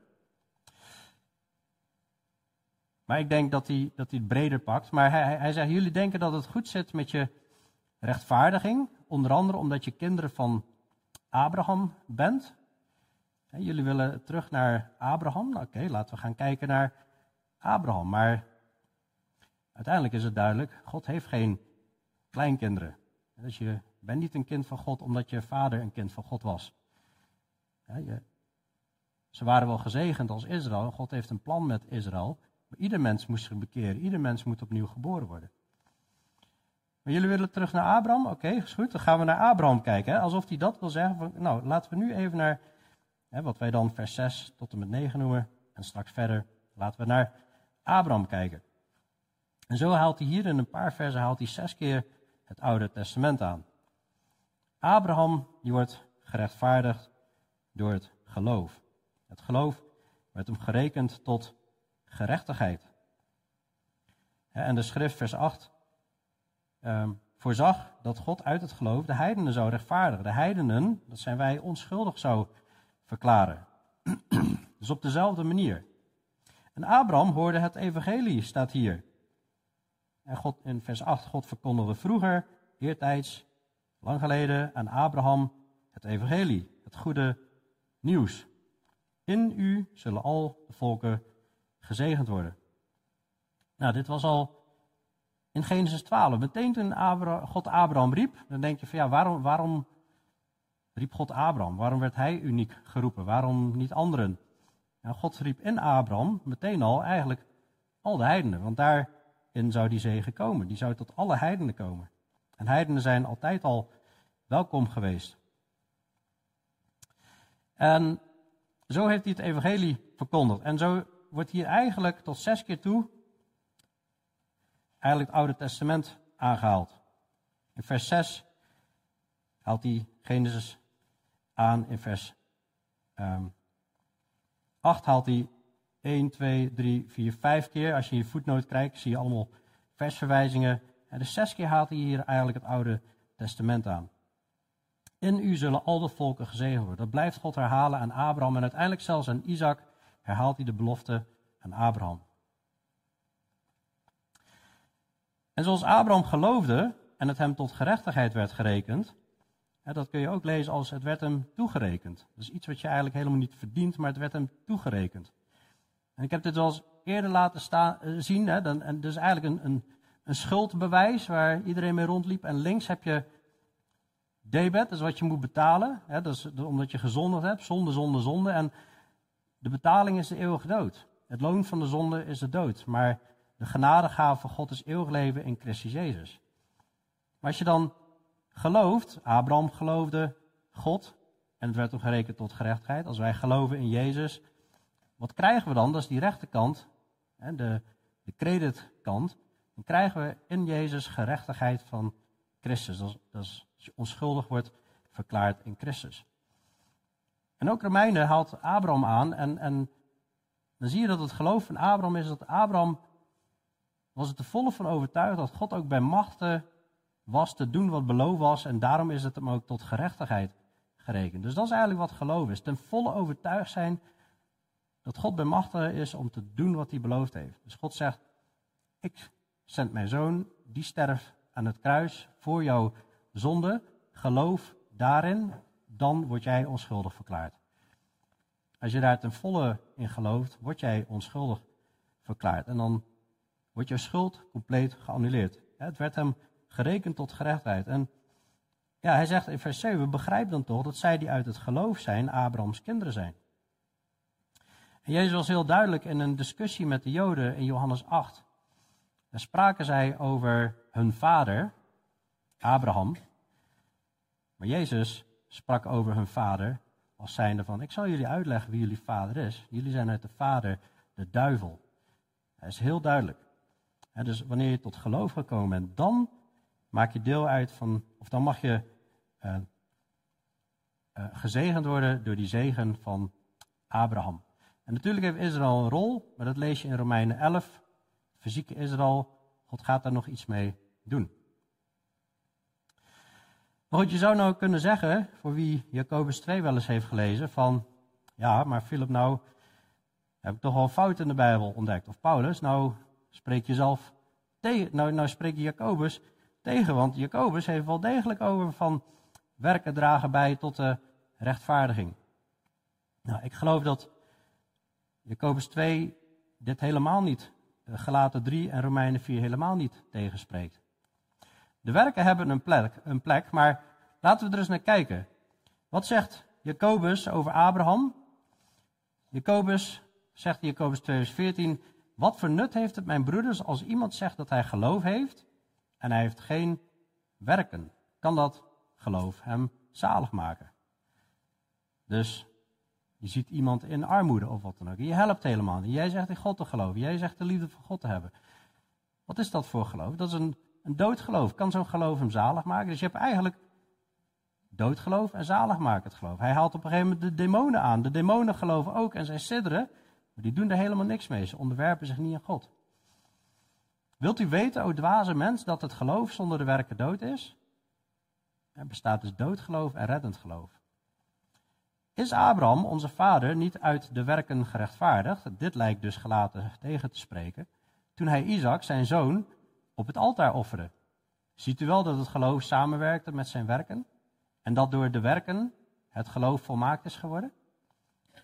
Maar ik denk dat hij, dat hij het breder pakt. Maar hij, hij zegt, jullie denken dat het goed zit met je rechtvaardiging. Onder andere omdat je kinderen van Abraham bent. Jullie willen terug naar Abraham. Nou, oké, laten we gaan kijken naar Abraham. Maar uiteindelijk is het duidelijk, God heeft geen kleinkinderen. Dus je bent niet een kind van God omdat je vader een kind van God was. je, ze waren wel gezegend als Israël. God heeft een plan met Israël. Maar ieder mens moest zich bekeren. Ieder mens moet opnieuw geboren worden. Maar jullie willen terug naar Abraham? Oké, is goed. Dan gaan we naar Abraham kijken. Hè? Alsof hij dat wil zeggen. Nou, laten we nu even naar hè, wat wij dan vers 6 tot en met 9 noemen. En straks verder laten we naar Abraham kijken. En zo haalt hij hier in een paar versen haalt hij zes keer het Oude Testament aan. Abraham die wordt gerechtvaardigd door het geloof. Het geloof werd hem gerekend tot gerechtigheid. En de schrift, vers 8, um, voorzag dat God uit het geloof de heidenen zou rechtvaardigen. De heidenen, dat zijn wij, onschuldig zou verklaren. dus op dezelfde manier. En Abraham hoorde het evangelie, staat hier. En God, in vers 8, God verkondigde vroeger, eertijds, lang geleden, aan Abraham het evangelie, het goede nieuws. In u zullen al de volken gezegend worden. Nou, dit was al in Genesis 12. Meteen toen God Abraham riep, dan denk je van ja, waarom, waarom riep God Abraham? Waarom werd hij uniek geroepen? Waarom niet anderen? Nou, God riep in Abraham meteen al eigenlijk al de heidenen, want daarin zou die zegen komen. Die zou tot alle heidenen komen. En heidenen zijn altijd al welkom geweest. En zo heeft hij het evangelie verkondigd. En zo wordt hier eigenlijk tot zes keer toe eigenlijk het Oude Testament aangehaald. In vers 6 haalt hij Genesis aan. In vers um, ehm, 8 haalt hij 1, 2, 3, 4, 5 keer. Als je je voetnoot kijkt, zie je allemaal versverwijzingen. En de zes keer haalt hij hier eigenlijk het Oude Testament aan. In u zullen al de volken gezegend worden. Dat blijft God herhalen aan Abraham en uiteindelijk zelfs aan Isaac herhaalt hij de belofte aan Abraham. En zoals Abraham geloofde en het hem tot gerechtigheid werd gerekend, dat kun je ook lezen als het werd hem toegerekend. Is iets wat je eigenlijk helemaal niet verdient, maar het werd hem toegerekend. En ik heb dit wel eens eerder laten staan, eh, zien. Hè, dan, en dus eigenlijk een, een, een schuldbewijs waar iedereen mee rondliep. En links heb je debet, dat is wat je moet betalen. Hè, dat is omdat je gezondigd hebt, zonde, zonde, zonde. En de betaling is de eeuwige dood. Het loon van de zonde is de dood. Maar de genadegave van God is eeuwig leven in Christus Jezus. Maar als je dan gelooft, Abraham geloofde God, en het werd hem gerekend tot gerechtigheid. Als wij geloven in Jezus, wat krijgen we dan? Dat is die rechterkant de, de creditkant, dan krijgen we in Jezus gerechtigheid van Christus. Dat is, dat is als je onschuldig wordt verklaard in Christus. En ook Romeinen haalt Abraham aan en, en dan zie je dat het geloof van Abraham is dat Abraham was het er volle van overtuigd dat God ook bij machten was te doen wat beloofd was en daarom is het hem ook tot gerechtigheid gerekend. Dus dat is eigenlijk wat geloof is. Ten volle overtuigd zijn dat God bij machten is om te doen wat hij beloofd heeft. Dus God zegt, ik zend mijn zoon, die sterft aan het kruis voor jouw zonde. Geloof daarin, dan word jij onschuldig verklaard. Als je daar ten volle in gelooft, word jij onschuldig verklaard. En dan wordt je schuld compleet geannuleerd. Het werd hem gerekend tot gerechtigheid. En ja, hij zegt in vers 7, begrijp dan toch dat zij die uit het geloof zijn, Abrahams kinderen zijn. En Jezus was heel duidelijk in een discussie met de Joden in Johannes 8. Daar spraken zij over hun vader, Abraham. Maar Jezus sprak over hun vader als zijnde van, ik zal jullie uitleggen wie jullie vader is. Jullie zijn uit de vader, de duivel. Hij is heel duidelijk. Dus wanneer je tot geloof gekomen bent, dan maak je deel uit van, of dan mag je uh, uh, gezegend worden door die zegen van Abraham. En natuurlijk heeft Israël een rol, maar dat lees je in Romeinen 11. Fysieke Israël, God gaat daar nog iets mee doen. Maar goed, je zou nou kunnen zeggen, voor wie Jacobus 2 wel eens heeft gelezen, van ja, maar Philip, nou heb ik toch al fout in de Bijbel ontdekt. Of Paulus, nou spreek je zelf tegen, nou, nou spreek je Jacobus tegen, want Jacobus heeft wel degelijk over van werken dragen bij tot de rechtvaardiging. Nou, ik geloof dat Jacobus 2 dit helemaal niet, eh, Gelaten 3 en Romeinen 4 helemaal niet tegenspreekt. De werken hebben een plek, een plek, maar laten we er eens naar kijken. Wat zegt Jacobus over Abraham? Jacobus zegt in Jacobus 2:14, wat voor nut heeft het mijn broeders als iemand zegt dat hij geloof heeft en hij heeft geen werken? Kan dat geloof hem zalig maken? Dus je ziet iemand in armoede of wat dan ook. Je helpt helemaal niet. Jij zegt in God te geloven. Jij zegt de liefde van God te hebben. Wat is dat voor geloof? Dat is een, een doodgeloof. Kan zo'n geloof hem zalig maken? Dus je hebt eigenlijk doodgeloof en zaligmakend geloof. Hij haalt op een gegeven moment de demonen aan. De demonen geloven ook en zij sidderen. Maar die doen er helemaal niks mee. Ze onderwerpen zich niet aan God. Wilt u weten, o dwaze mens, dat het geloof zonder de werken dood is? Er bestaat dus doodgeloof en reddend geloof. Is Abraham, onze vader, niet uit de werken gerechtvaardigd? Dit lijkt dus gelaten tegen te spreken. Toen hij Isaac, zijn zoon, op het altaar offerde. Ziet u wel dat het geloof samenwerkte met zijn werken? En dat door de werken het geloof volmaakt is geworden?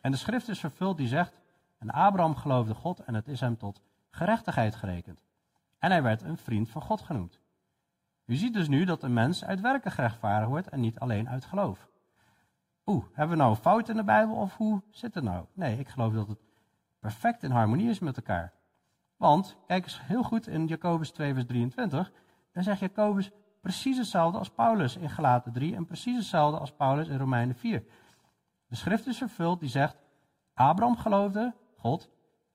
En de schrift is vervuld die zegt: En Abraham geloofde God en het is hem tot gerechtigheid gerekend. En hij werd een vriend van God genoemd. U ziet dus nu dat een mens uit werken gerechtvaardigd wordt en niet alleen uit geloof. Oeh, hebben we nou een fout in de Bijbel of hoe zit het nou? Nee, ik geloof dat het perfect in harmonie is met elkaar. Want, kijk eens heel goed in Jacobus 2, vers 23. Dan zegt Jacobus precies hetzelfde als Paulus in Galaten 3 en precies hetzelfde als Paulus in Romeinen 4. De schrift is vervuld die zegt, Abraham geloofde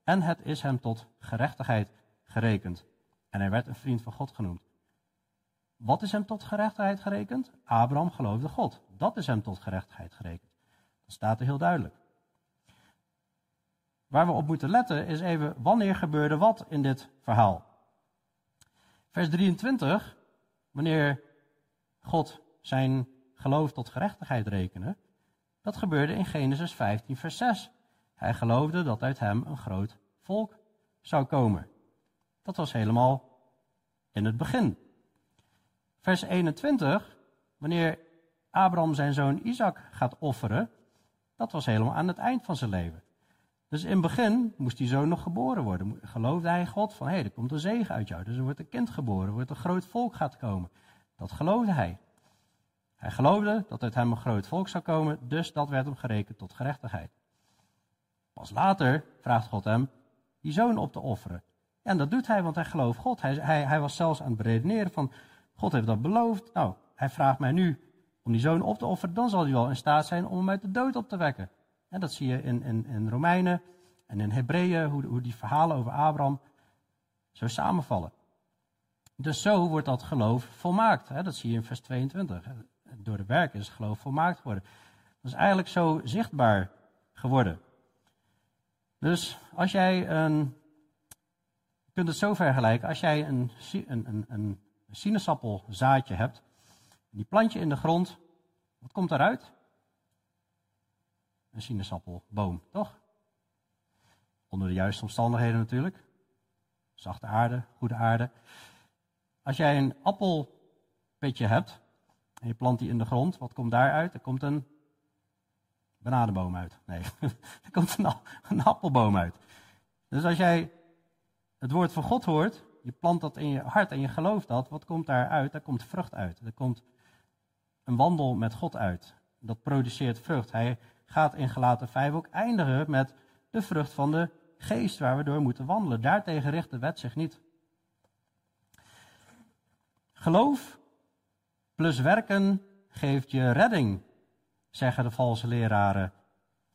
En het is hem tot gerechtigheid gerekend. En hij werd een vriend van God genoemd. Wat is hem tot gerechtigheid gerekend? Abraham geloofde God. Dat is hem tot gerechtigheid gerekend. Dat staat er heel duidelijk. Waar we op moeten letten is even wanneer gebeurde wat in dit verhaal. Vers 23, wanneer God zijn geloof tot gerechtigheid rekende, dat gebeurde in Genesis 15, vers 6. Hij geloofde dat uit hem een groot volk zou komen. Dat was helemaal in het begin. Vers 21, wanneer Abraham zijn zoon Isaac gaat offeren, dat was helemaal aan het eind van zijn leven. Dus in het begin moest die zoon nog geboren worden. Geloofde hij God van, hé, hey, er komt een zegen uit jou. Dus er wordt een kind geboren, er wordt een groot volk gaat komen. Dat geloofde hij. Hij geloofde dat uit hem een groot volk zou komen, dus dat werd hem gerekend tot gerechtigheid. Pas later vraagt God hem die zoon op te offeren. En dat doet hij, want hij gelooft God. Hij, hij, hij was zelfs aan het beredeneren van, God heeft dat beloofd. Nou, hij vraagt mij nu om die zoon op te offeren, dan zal hij wel in staat zijn om hem uit de dood op te wekken. En dat zie je in, in, in Romeinen en in Hebreeën, hoe, hoe die verhalen over Abraham zo samenvallen. Dus zo wordt dat geloof volmaakt. Hè? Dat zie je in vers 22. Door de werken is het geloof volmaakt geworden. Dat is eigenlijk zo zichtbaar geworden. Dus als jij een. Je kunt het zo vergelijken. Als jij een, een, een, een sinaasappelzaadje hebt. Die plant je in de grond. Wat komt daaruit? Een sinaasappelboom, toch? Onder de juiste omstandigheden natuurlijk. Zachte aarde, goede aarde. Als jij een appelpitje hebt en je plant die in de grond, wat komt daaruit? Er komt een bananenboom uit. Nee, er komt een, appelboom uit. Dus als jij het woord van God hoort, je plant dat in je hart en je gelooft dat, wat komt daaruit? Daar komt vrucht uit. Er komt een wandel met God uit. Dat produceert vrucht. Hij gaat in gelaten 5 ook eindigen met de vrucht van de geest waar we door moeten wandelen. Daartegen richt de wet zich niet. Geloof plus werken geeft je redding, zeggen de valse leraren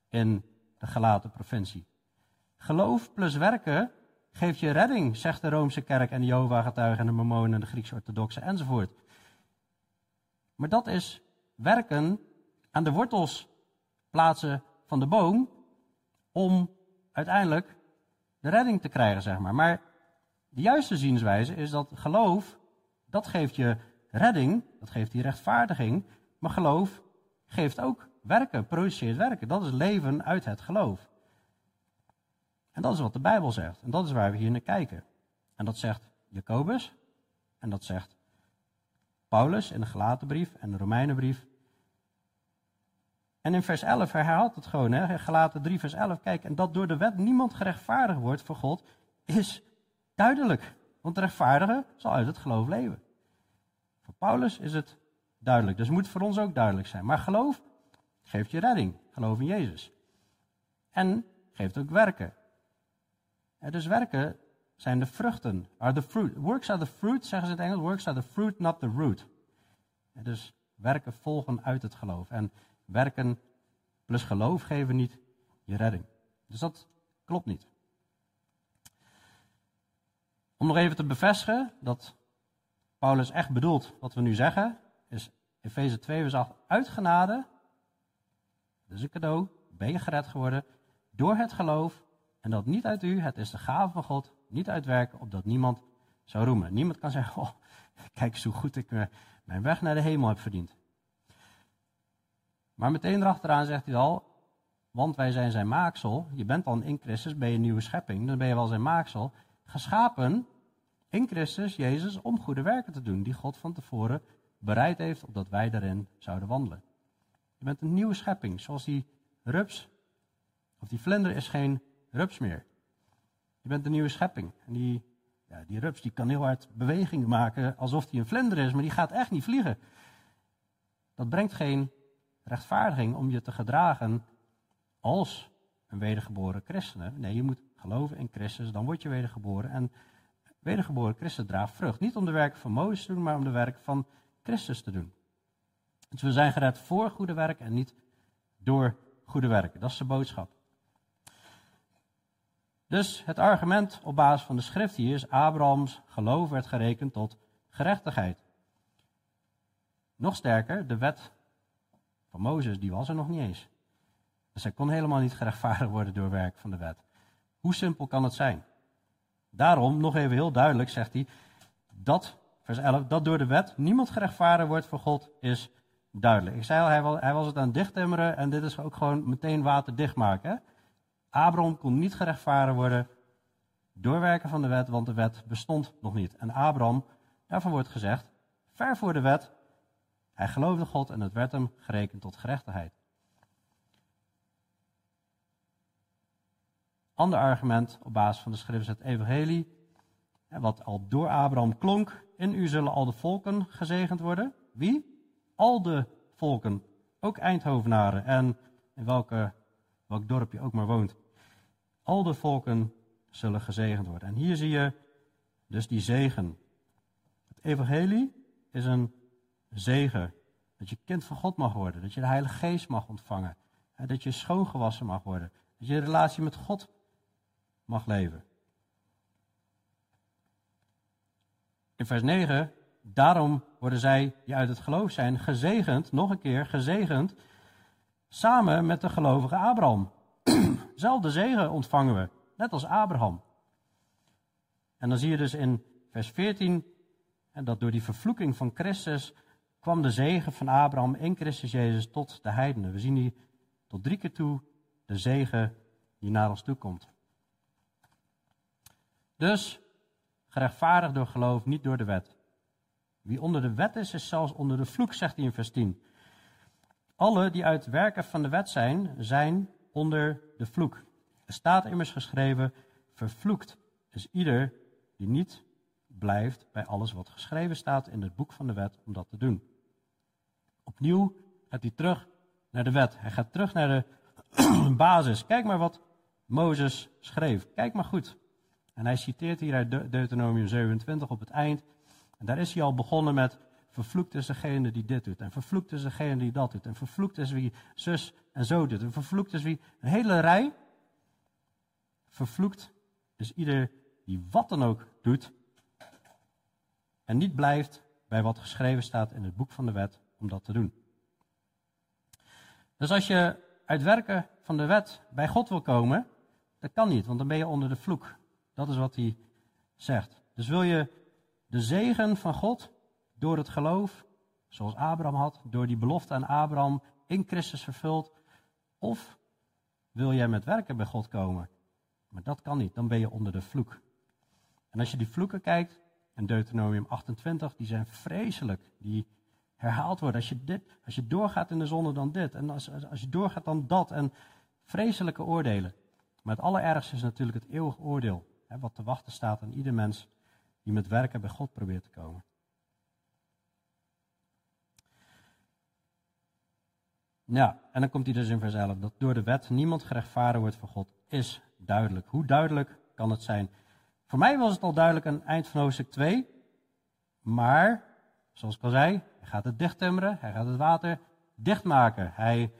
in de gelaten provincie. Geloof plus werken geeft je redding, zegt de Roomse kerk en de Jehovah-getuigen en de Mormonen en de Grieks-orthodoxe enzovoort. Maar dat is werken aan de wortels plaatsen van de boom om uiteindelijk de redding te krijgen, zeg maar. Maar de juiste zienswijze is dat geloof, dat geeft je redding, dat geeft die rechtvaardiging, maar geloof geeft ook werken, produceert werken. Dat is leven uit het geloof. En dat is wat de Bijbel zegt. En dat is waar we hier naar kijken. En dat zegt Jacobus. En dat zegt Paulus in de Galatenbrief en de Romeinenbrief. En in vers 11 herhaalt het gewoon, hè? Galaten 3 vers 11. Kijk, en dat door de wet niemand gerechtvaardigd wordt voor God, is duidelijk. Want de rechtvaardige zal uit het geloof leven. Voor Paulus is het duidelijk. Dus het moet voor ons ook duidelijk zijn. Maar geloof geeft je redding. Geloof in Jezus. En geeft ook werken. En dus werken zijn de vruchten. Are the fruit. Works are the fruit, zeggen ze in het Engels. Works are the fruit, not the root. En dus werken volgen uit het geloof. En werken plus geloof geven niet je redding. Dus dat klopt niet. Om nog even te bevestigen dat Paulus echt bedoelt wat we nu zeggen, is Efeze 2 vers 8, uit genade, dus een cadeau, ben je gered geworden door het geloof en dat niet uit u, het is de gave van God, niet uitwerken, opdat niemand zou roemen. Niemand kan zeggen, oh, kijk eens hoe goed ik mijn weg naar de hemel heb verdiend. Maar meteen erachteraan zegt hij al, want wij zijn zijn maaksel. Je bent dan in Christus, ben je een nieuwe schepping, dan ben je wel zijn maaksel. Geschapen in Christus, Jezus, om goede werken te doen, die God van tevoren bereid heeft, opdat wij daarin zouden wandelen. Je bent een nieuwe schepping, zoals die rups, of die vlinder is geen rups meer. Je bent een nieuwe schepping. En die, ja, die rups die kan heel hard bewegingen maken alsof hij een vlinder is, maar die gaat echt niet vliegen. Dat brengt geen rechtvaardiging om je te gedragen als een wedergeboren christen. Nee, je moet geloven in Christus, dan word je wedergeboren. En wedergeboren christen draagt vrucht. Niet om de werken van Mozes te doen, maar om de werken van Christus te doen. Dus we zijn gered voor goede werken en niet door goede werken. Dat is de boodschap. Dus het argument op basis van de schrift hier is: Abrahams geloof werd gerekend tot gerechtigheid. Nog sterker, de wet van Mozes, die was er nog niet eens. Dus hij kon helemaal niet gerechtvaardigd worden door werk van de wet. Hoe simpel kan het zijn? Daarom, nog even heel duidelijk, zegt hij, dat, vers 11, dat door de wet niemand gerechtvaardigd wordt voor God, is duidelijk. Ik zei al, hij was, het aan het dichttimmeren en dit is ook gewoon meteen waterdicht maken. Hè? Abraham kon niet gerechtvaardigd worden door werken van de wet, want de wet bestond nog niet. En Abraham, daarvan wordt gezegd, ver voor de wet, hij geloofde God en het werd hem gerekend tot gerechtigheid. Ander argument op basis van de schrift is het evangelie, wat al door Abraham klonk, in u zullen al de volken gezegend worden. Wie? Al de volken, ook Eindhovenaren en in welke, welk dorp je ook maar woont. Al de volken zullen gezegend worden. En hier zie je dus die zegen. Het evangelie is een zegen. Dat je kind van God mag worden. Dat je de Heilige Geest mag ontvangen. Dat je schoongewassen mag worden. Dat je relatie met God mag leven. In vers 9, daarom worden zij die uit het geloof zijn gezegend, nog een keer gezegend, samen met de gelovige Abraham. Zelfde zegen ontvangen we, net als Abraham. En dan zie je dus in vers 14 dat door die vervloeking van Christus kwam de zegen van Abraham in Christus Jezus tot de heidenen. We zien hier tot drie keer toe de zegen die naar ons toe komt. Dus gerechtvaardigd door geloof, niet door de wet. Wie onder de wet is, is zelfs onder de vloek, zegt hij in vers 10. Alle die uit werken van de wet zijn, zijn onder de vloek. Er staat immers geschreven, vervloekt is ieder die niet blijft bij alles wat geschreven staat in het boek van de wet om dat te doen. Opnieuw gaat hij terug naar de wet. Hij gaat terug naar de basis. Kijk maar wat Mozes schreef. Kijk maar goed. En hij citeert hier uit Deuteronomium 27 op het eind. En daar is hij al begonnen met vervloekt is degene die dit doet. En vervloekt is degene die dat doet. En vervloekt is wie zus en zo doet. En vervloekt is wie een hele rij. Vervloekt is ieder die wat dan ook doet. En niet blijft bij wat geschreven staat in het boek van de wet om dat te doen. Dus als je uit werken van de wet bij God wil komen, dat kan niet, want dan ben je onder de vloek. Dat is wat hij zegt. Dus wil je de zegen van God door het geloof, zoals Abraham had, door die belofte aan Abraham in Christus vervuld, of wil jij met werken bij God komen? Maar dat kan niet, dan ben je onder de vloek. En als je die vloeken kijkt, in Deuteronomium 28, die zijn vreselijk. Die herhaald worden. Als je, dit, als je doorgaat in de zonde, dan dit. En als, als je doorgaat, dan dat. En vreselijke oordelen. Maar het allerergste is natuurlijk het eeuwig oordeel. Hè, wat te wachten staat aan ieder mens die met werken bij God probeert te komen. Ja, en dan komt hij dus in vers 11. Dat door de wet niemand gerechtvaardigd wordt voor God is duidelijk. Hoe duidelijk kan het zijn? Voor mij was het al duidelijk het eind van hoofdstuk 2. Maar, zoals ik al zei, hij gaat het dichttimmeren. Hij gaat het water dichtmaken. Hij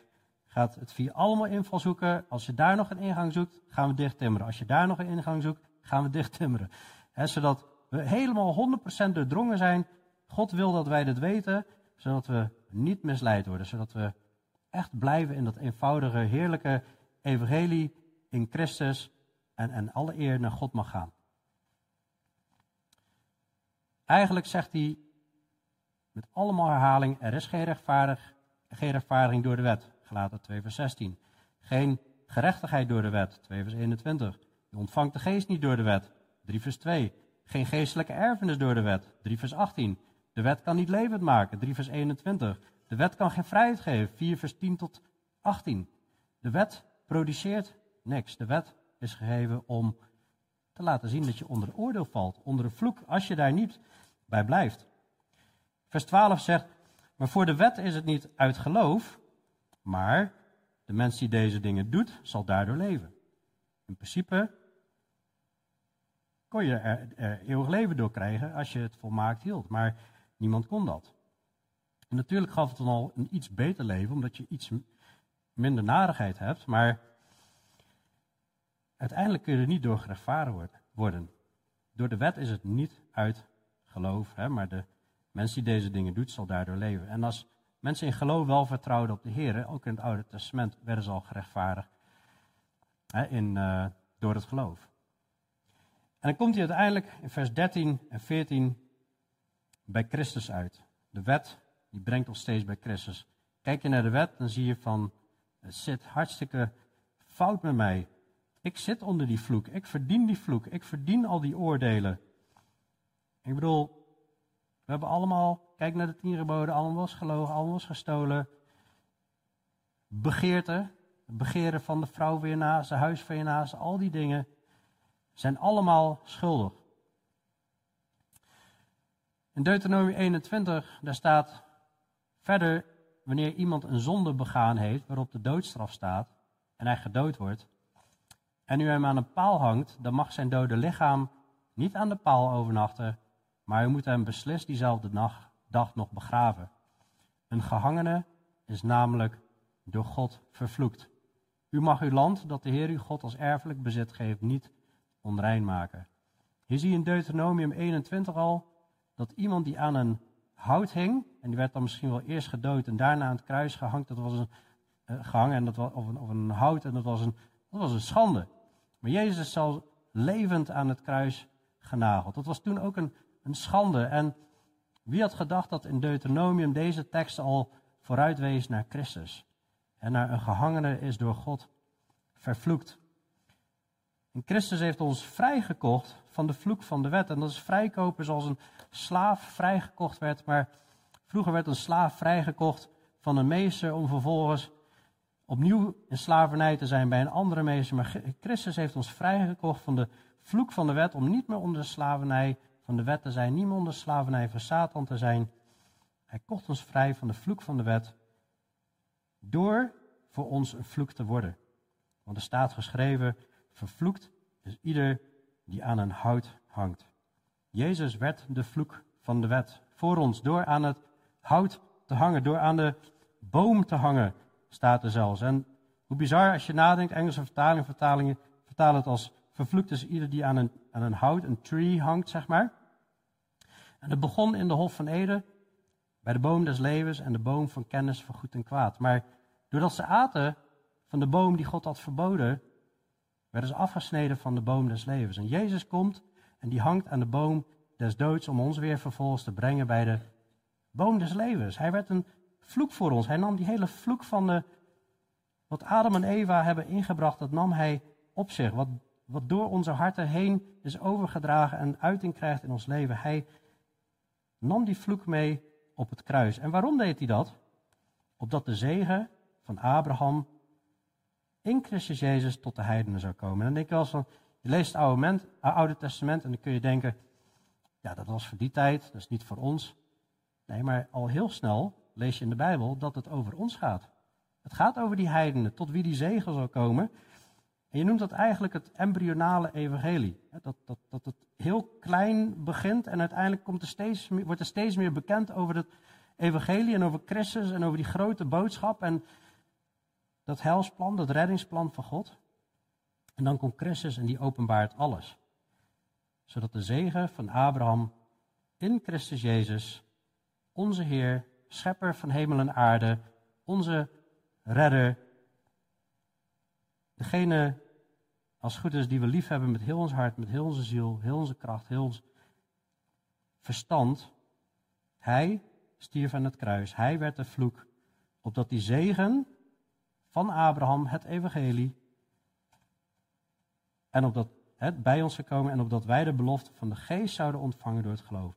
gaat het via allemaal invalshoeken. Als je daar nog een ingang zoekt, gaan we dichttimmeren. Als je daar nog een ingang zoekt, gaan we dichttimmeren. He, zodat we helemaal 100% doordrongen zijn. God wil dat wij dit weten, zodat we niet misleid worden. Zodat we echt blijven in dat eenvoudige, heerlijke evangelie in Christus. En, en alle eer naar God mag gaan. Eigenlijk zegt hij met allemaal herhaling, er is geen, rechtvaardig, geen rechtvaardiging door de wet. Gelaten 2 vers 16. Geen gerechtigheid door de wet. 2 vers 21. Je ontvangt de geest niet door de wet. 3 vers 2. Geen geestelijke erfenis door de wet. 3 vers 18. De wet kan niet levend maken. 3 vers 21. De wet kan geen vrijheid geven. 4 vers 10 tot 18. De wet produceert niks. De wet is gegeven om te laten zien dat je onder oordeel valt, onder een vloek, als je daar niet bij blijft. Vers 12 zegt, maar voor de wet is het niet uit geloof, maar de mens die deze dingen doet, zal daardoor leven. In principe kon je er, er eeuwig leven door krijgen als je het volmaakt hield, maar niemand kon dat. En natuurlijk gaf het dan al een iets beter leven, omdat je iets minder narigheid hebt, maar uiteindelijk kun je er niet door gerechtvaardigd worden. Door de wet is het niet uit geloof, hè, maar de mens die deze dingen doet, zal daardoor leven. En als mensen in geloof wel vertrouwden op de Heer, ook in het Oude Testament werden ze al gerechtvaardigd hè, in, uh, door het geloof. En dan komt hij uiteindelijk in vers 13 en 14 bij Christus uit. De wet, die brengt ons steeds bij Christus. Kijk je naar de wet, dan zie je van, het zit hartstikke fout met mij. Ik zit onder die vloek. Ik verdien die vloek. Ik verdien al die oordelen. Ik bedoel, we hebben allemaal, kijk naar de tien geboden, allemaal was gelogen, allemaal was gestolen. Begeerte, begeren van de vrouw weer naast, de huis je naast, al die dingen zijn allemaal schuldig. In Deuteronomie 21, daar staat verder, wanneer iemand een zonde begaan heeft waarop de doodstraf staat en hij gedood wordt, en u hem aan een paal hangt, dan mag zijn dode lichaam niet aan de paal overnachten, maar u moet hem beslist diezelfde dag nog begraven. Een gehangene is namelijk door God vervloekt. U mag uw land, dat de Heer uw God als erfelijk bezit geeft, niet onrein maken. Hier zie in Deuteronomium 21 al dat iemand die aan een hout hing, en die werd dan misschien wel eerst gedood en daarna aan het kruis gehangen, dat was een, uh, gehangen en dat was, of, een, of een hout en dat was een, dat was een schande. Maar Jezus zelfs levend aan het kruis genageld. Dat was toen ook een, een schande. En wie had gedacht dat in Deuteronomium deze tekst al vooruitwees naar Christus? En naar een gehangene is door God vervloekt. En Christus heeft ons vrijgekocht van de vloek van de wet. En dat is vrijkopen zoals een slaaf vrijgekocht werd. Maar vroeger werd een slaaf vrijgekocht van een meester om vervolgens opnieuw in slavernij te zijn bij een andere meester. Maar Christus heeft ons vrijgekocht van de vloek van de wet om niet meer onder de slavernij van de wet te zijn, niet meer onder de slavernij van Satan te zijn. Hij kocht ons vrij van de vloek van de wet door voor ons een vloek te worden. Want er staat geschreven, vervloekt is ieder die aan een hout hangt. Jezus werd de vloek van de wet voor ons door aan het hout te hangen, door aan de boom te hangen, staat er zelfs. En hoe bizar als je nadenkt, Engelse vertalingen, vertalingen vertalen het als vervloekt is ieder die aan een, aan een hout, een tree hangt, zeg maar. En het begon in de Hof van Eden, bij de boom des levens en de boom van kennis van goed en kwaad. Maar doordat ze aten van de boom die God had verboden, werden ze afgesneden van de boom des levens. En Jezus komt en die hangt aan de boom des doods om ons weer vervolgens te brengen bij de boom des levens. Hij werd een vloek voor ons. Hij nam die hele vloek van de, wat Adam en Eva hebben ingebracht, dat nam hij op zich. Wat, wat door onze harten heen is overgedragen en uiting krijgt in ons leven. Hij nam die vloek mee op het kruis. En waarom deed hij dat? Opdat de zegen van Abraham in Christus Jezus tot de heidenen zou komen. En dan denk ik wel eens van, je leest het Oude, Oude Testament en dan kun je denken, ja dat was voor die tijd, dat is niet voor ons. Nee, maar al heel snel lees je in de Bijbel dat het over ons gaat. Het gaat over die heidenen, tot wie die zegen zal komen. En je noemt dat eigenlijk het embryonale evangelie. Dat, dat, dat het heel klein begint en uiteindelijk komt er steeds, wordt er steeds meer bekend over het evangelie en over Christus en over die grote boodschap en dat helsplan, dat reddingsplan van God. En dan komt Christus en die openbaart alles. Zodat de zegen van Abraham in Christus Jezus, onze Heer, schepper van hemel en aarde, onze redder, degene als goed is die we lief hebben met heel ons hart, met heel onze ziel, heel onze kracht, heel ons verstand. Hij stierf aan het kruis, hij werd de vloek, opdat die zegen van Abraham, het evangelie, en opdat het bij ons zou komen en opdat wij de belofte van de geest zouden ontvangen door het geloof.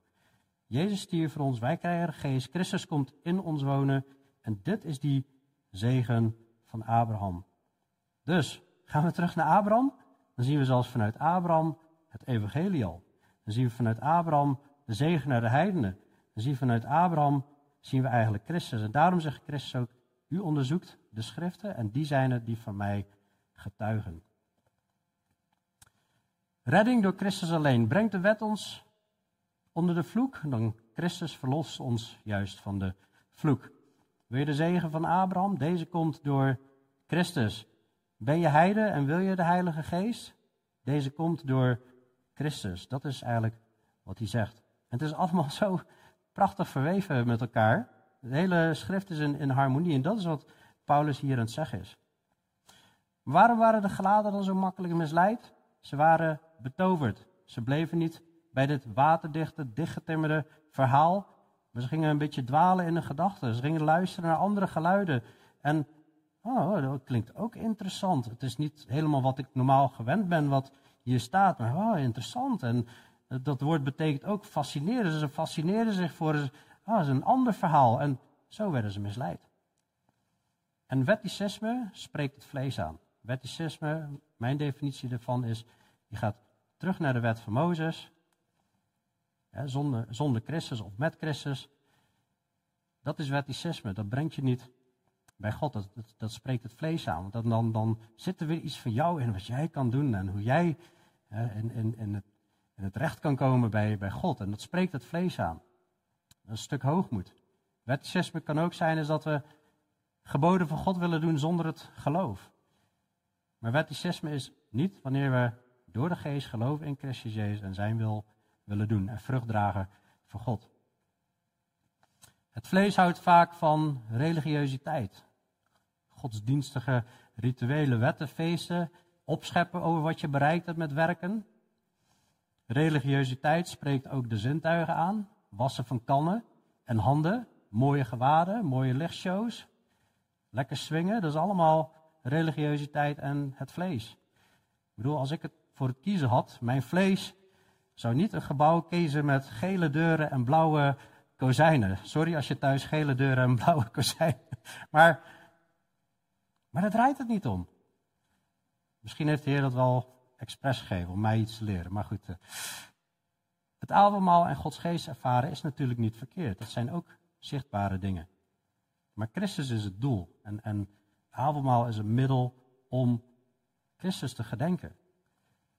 Jezus stierf voor ons, wij krijgen de geest, Christus komt in ons wonen en dit is die zegen van Abraham. Dus gaan we terug naar Abraham, dan zien we zelfs vanuit Abraham het evangelie al. Dan zien we vanuit Abraham de zegen naar de heidenen. Dan zien we vanuit Abraham zien we eigenlijk Christus. En daarom zegt Christus ook, u onderzoekt de schriften en die zijn het die van mij getuigen. Redding door Christus alleen. Brengt de wet ons onder de vloek? Dan Christus verlost ons juist van de vloek. Wil je de zegen van Abraham? Deze komt door Christus. Ben je heide en wil je de Heilige Geest? Deze komt door Christus. Dat is eigenlijk wat hij zegt. Het is allemaal zo prachtig verweven met elkaar. De hele schrift is in, harmonie en dat is wat Paulus hier aan het zeggen is. Waarom waren de geladen dan zo makkelijk misleid? Ze waren betoverd. Ze bleven niet bij dit waterdichte, dichtgetimmerde verhaal. Maar ze gingen een beetje dwalen in de gedachten. Ze gingen luisteren naar andere geluiden. En, oh, dat klinkt ook interessant. Het is niet helemaal wat ik normaal gewend ben, wat hier staat. Maar, oh, interessant. En dat woord betekent ook fascineren. Ze fascineerden zich voor, dat is een ander verhaal. En zo werden ze misleid. En wetticisme spreekt het vlees aan. Wetticisme, mijn definitie ervan is, je gaat terug naar de wet van Mozes, zonder, zonder Christus of met Christus. Dat is wetticisme, dat brengt je niet bij God, dat, dat, spreekt het vlees aan. Want dan, dan zit er weer iets van jou in wat jij kan doen en hoe jij in, in, in, het, het recht kan komen bij, bij God. En dat spreekt het vlees aan. Een stuk hoogmoed. Wetticisme kan ook zijn is dat we geboden van God willen doen zonder het geloof. Maar wetticisme is niet wanneer we door de geest geloven in Christus Jezus en zijn wil willen doen en vrucht dragen voor God. Het vlees houdt vaak van religiositeit. Godsdienstige rituele wetten, feesten, opscheppen over wat je bereikt hebt met werken. Religiositeit spreekt ook de zintuigen aan. Wassen van kannen en handen, mooie gewaden, mooie lichtshows, lekker swingen. Dat is allemaal religiositeit en het vlees. Ik bedoel, als ik het voor het kiezen had, mijn vlees zou niet een gebouw kiezen met gele deuren en blauwe kozijnen. Sorry als je thuis gele deuren en blauwe kozijnen. Maar, maar daar draait het niet om. Misschien heeft de Heer dat wel expres gegeven om mij iets te leren. Maar goed, eh, het avondmaal en Gods geest ervaren is natuurlijk niet verkeerd. Dat zijn ook zichtbare dingen. Maar Christus is het doel. En, en avondmaal is een middel om Christus te gedenken.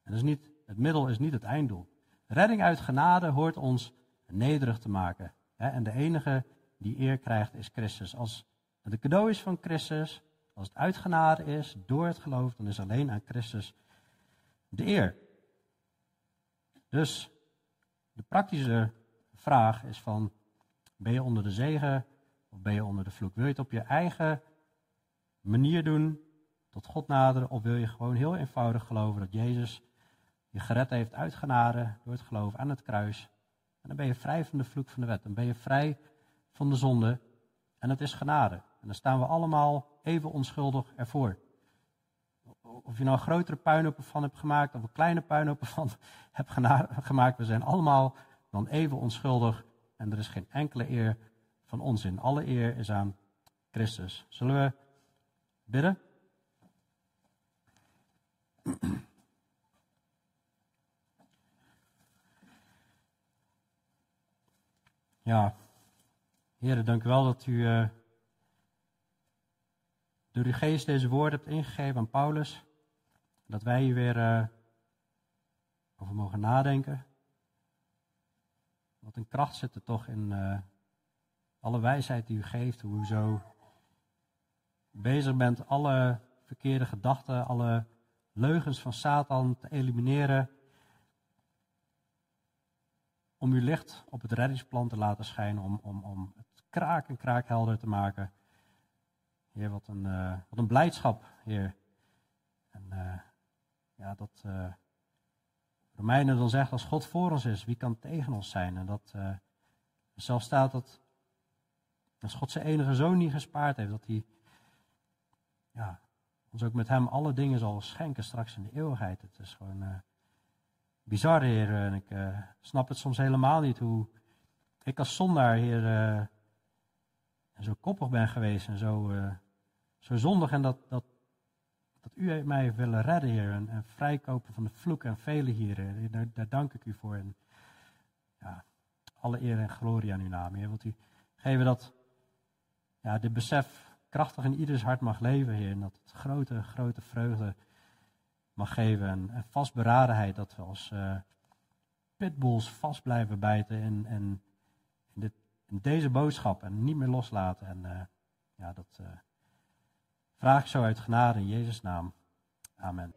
En niet, het middel is niet het einddoel. Redding uit genade hoort ons nederig te maken. En de enige die eer krijgt is Christus. Als het een cadeau is van Christus, als het uit genade is door het geloof, dan is alleen aan Christus de eer. Dus de praktische vraag is van, ben je onder de zegen of ben je onder de vloek? Wil je het op je eigen manier doen, tot God naderen, of wil je gewoon heel eenvoudig geloven dat Jezus je gered heeft uit genade door het geloof aan het kruis? En dan ben je vrij van de vloek van de wet, dan ben je vrij van de zonde en het is genade. En dan staan we allemaal even onschuldig ervoor. Of je nou grotere puinhoop van hebt gemaakt of een kleine puinhoop van hebt gemaakt, we zijn allemaal dan even onschuldig en er is geen enkele eer van ons in. Alle eer is aan Christus. Zullen we bidden? Ja, heren, dank u wel dat u uh, door uw geest deze woorden hebt ingegeven aan Paulus. Dat wij hier weer uh, over mogen nadenken. Wat een kracht zit er toch in uh, alle wijsheid die u geeft, hoe u zo bezig bent alle verkeerde gedachten, alle leugens van Satan te elimineren. Om uw licht op het reddingsplan te laten schijnen, om, om, om het kraak en kraakhelder te maken. Heer, wat een, uh, wat een blijdschap, Heer. Ja, dat uh, Romeinen dan zegt, als God voor ons is, wie kan tegen ons zijn? En dat zelfs staat dat als God zijn enige zoon niet gespaard heeft, dat hij ja, ons ook met hem alle dingen zal schenken straks in de eeuwigheid. Het is gewoon uh, bizar, Heer. En ik uh, snap het soms helemaal niet hoe ik als zondaar, Heer, uh, zo koppig ben geweest en zo, zo zondig. En dat, dat, u mij heeft willen redden, Heer. En, en vrijkopen van de vloek en vele hier. Daar, daar, dank ik u voor. En ja, alle eer en glorie aan uw naam, Heer. Want u geven dat, ja, dit besef krachtig in ieders hart mag leven, Heer. En dat het grote, grote vreugde mag geven. En, en vastberadenheid dat we als uh, pitbulls vast blijven bijten in, in, deze boodschap en niet meer loslaten. En uh, ja, dat uh, vraag zo uit genade in Jezus' naam. Amen.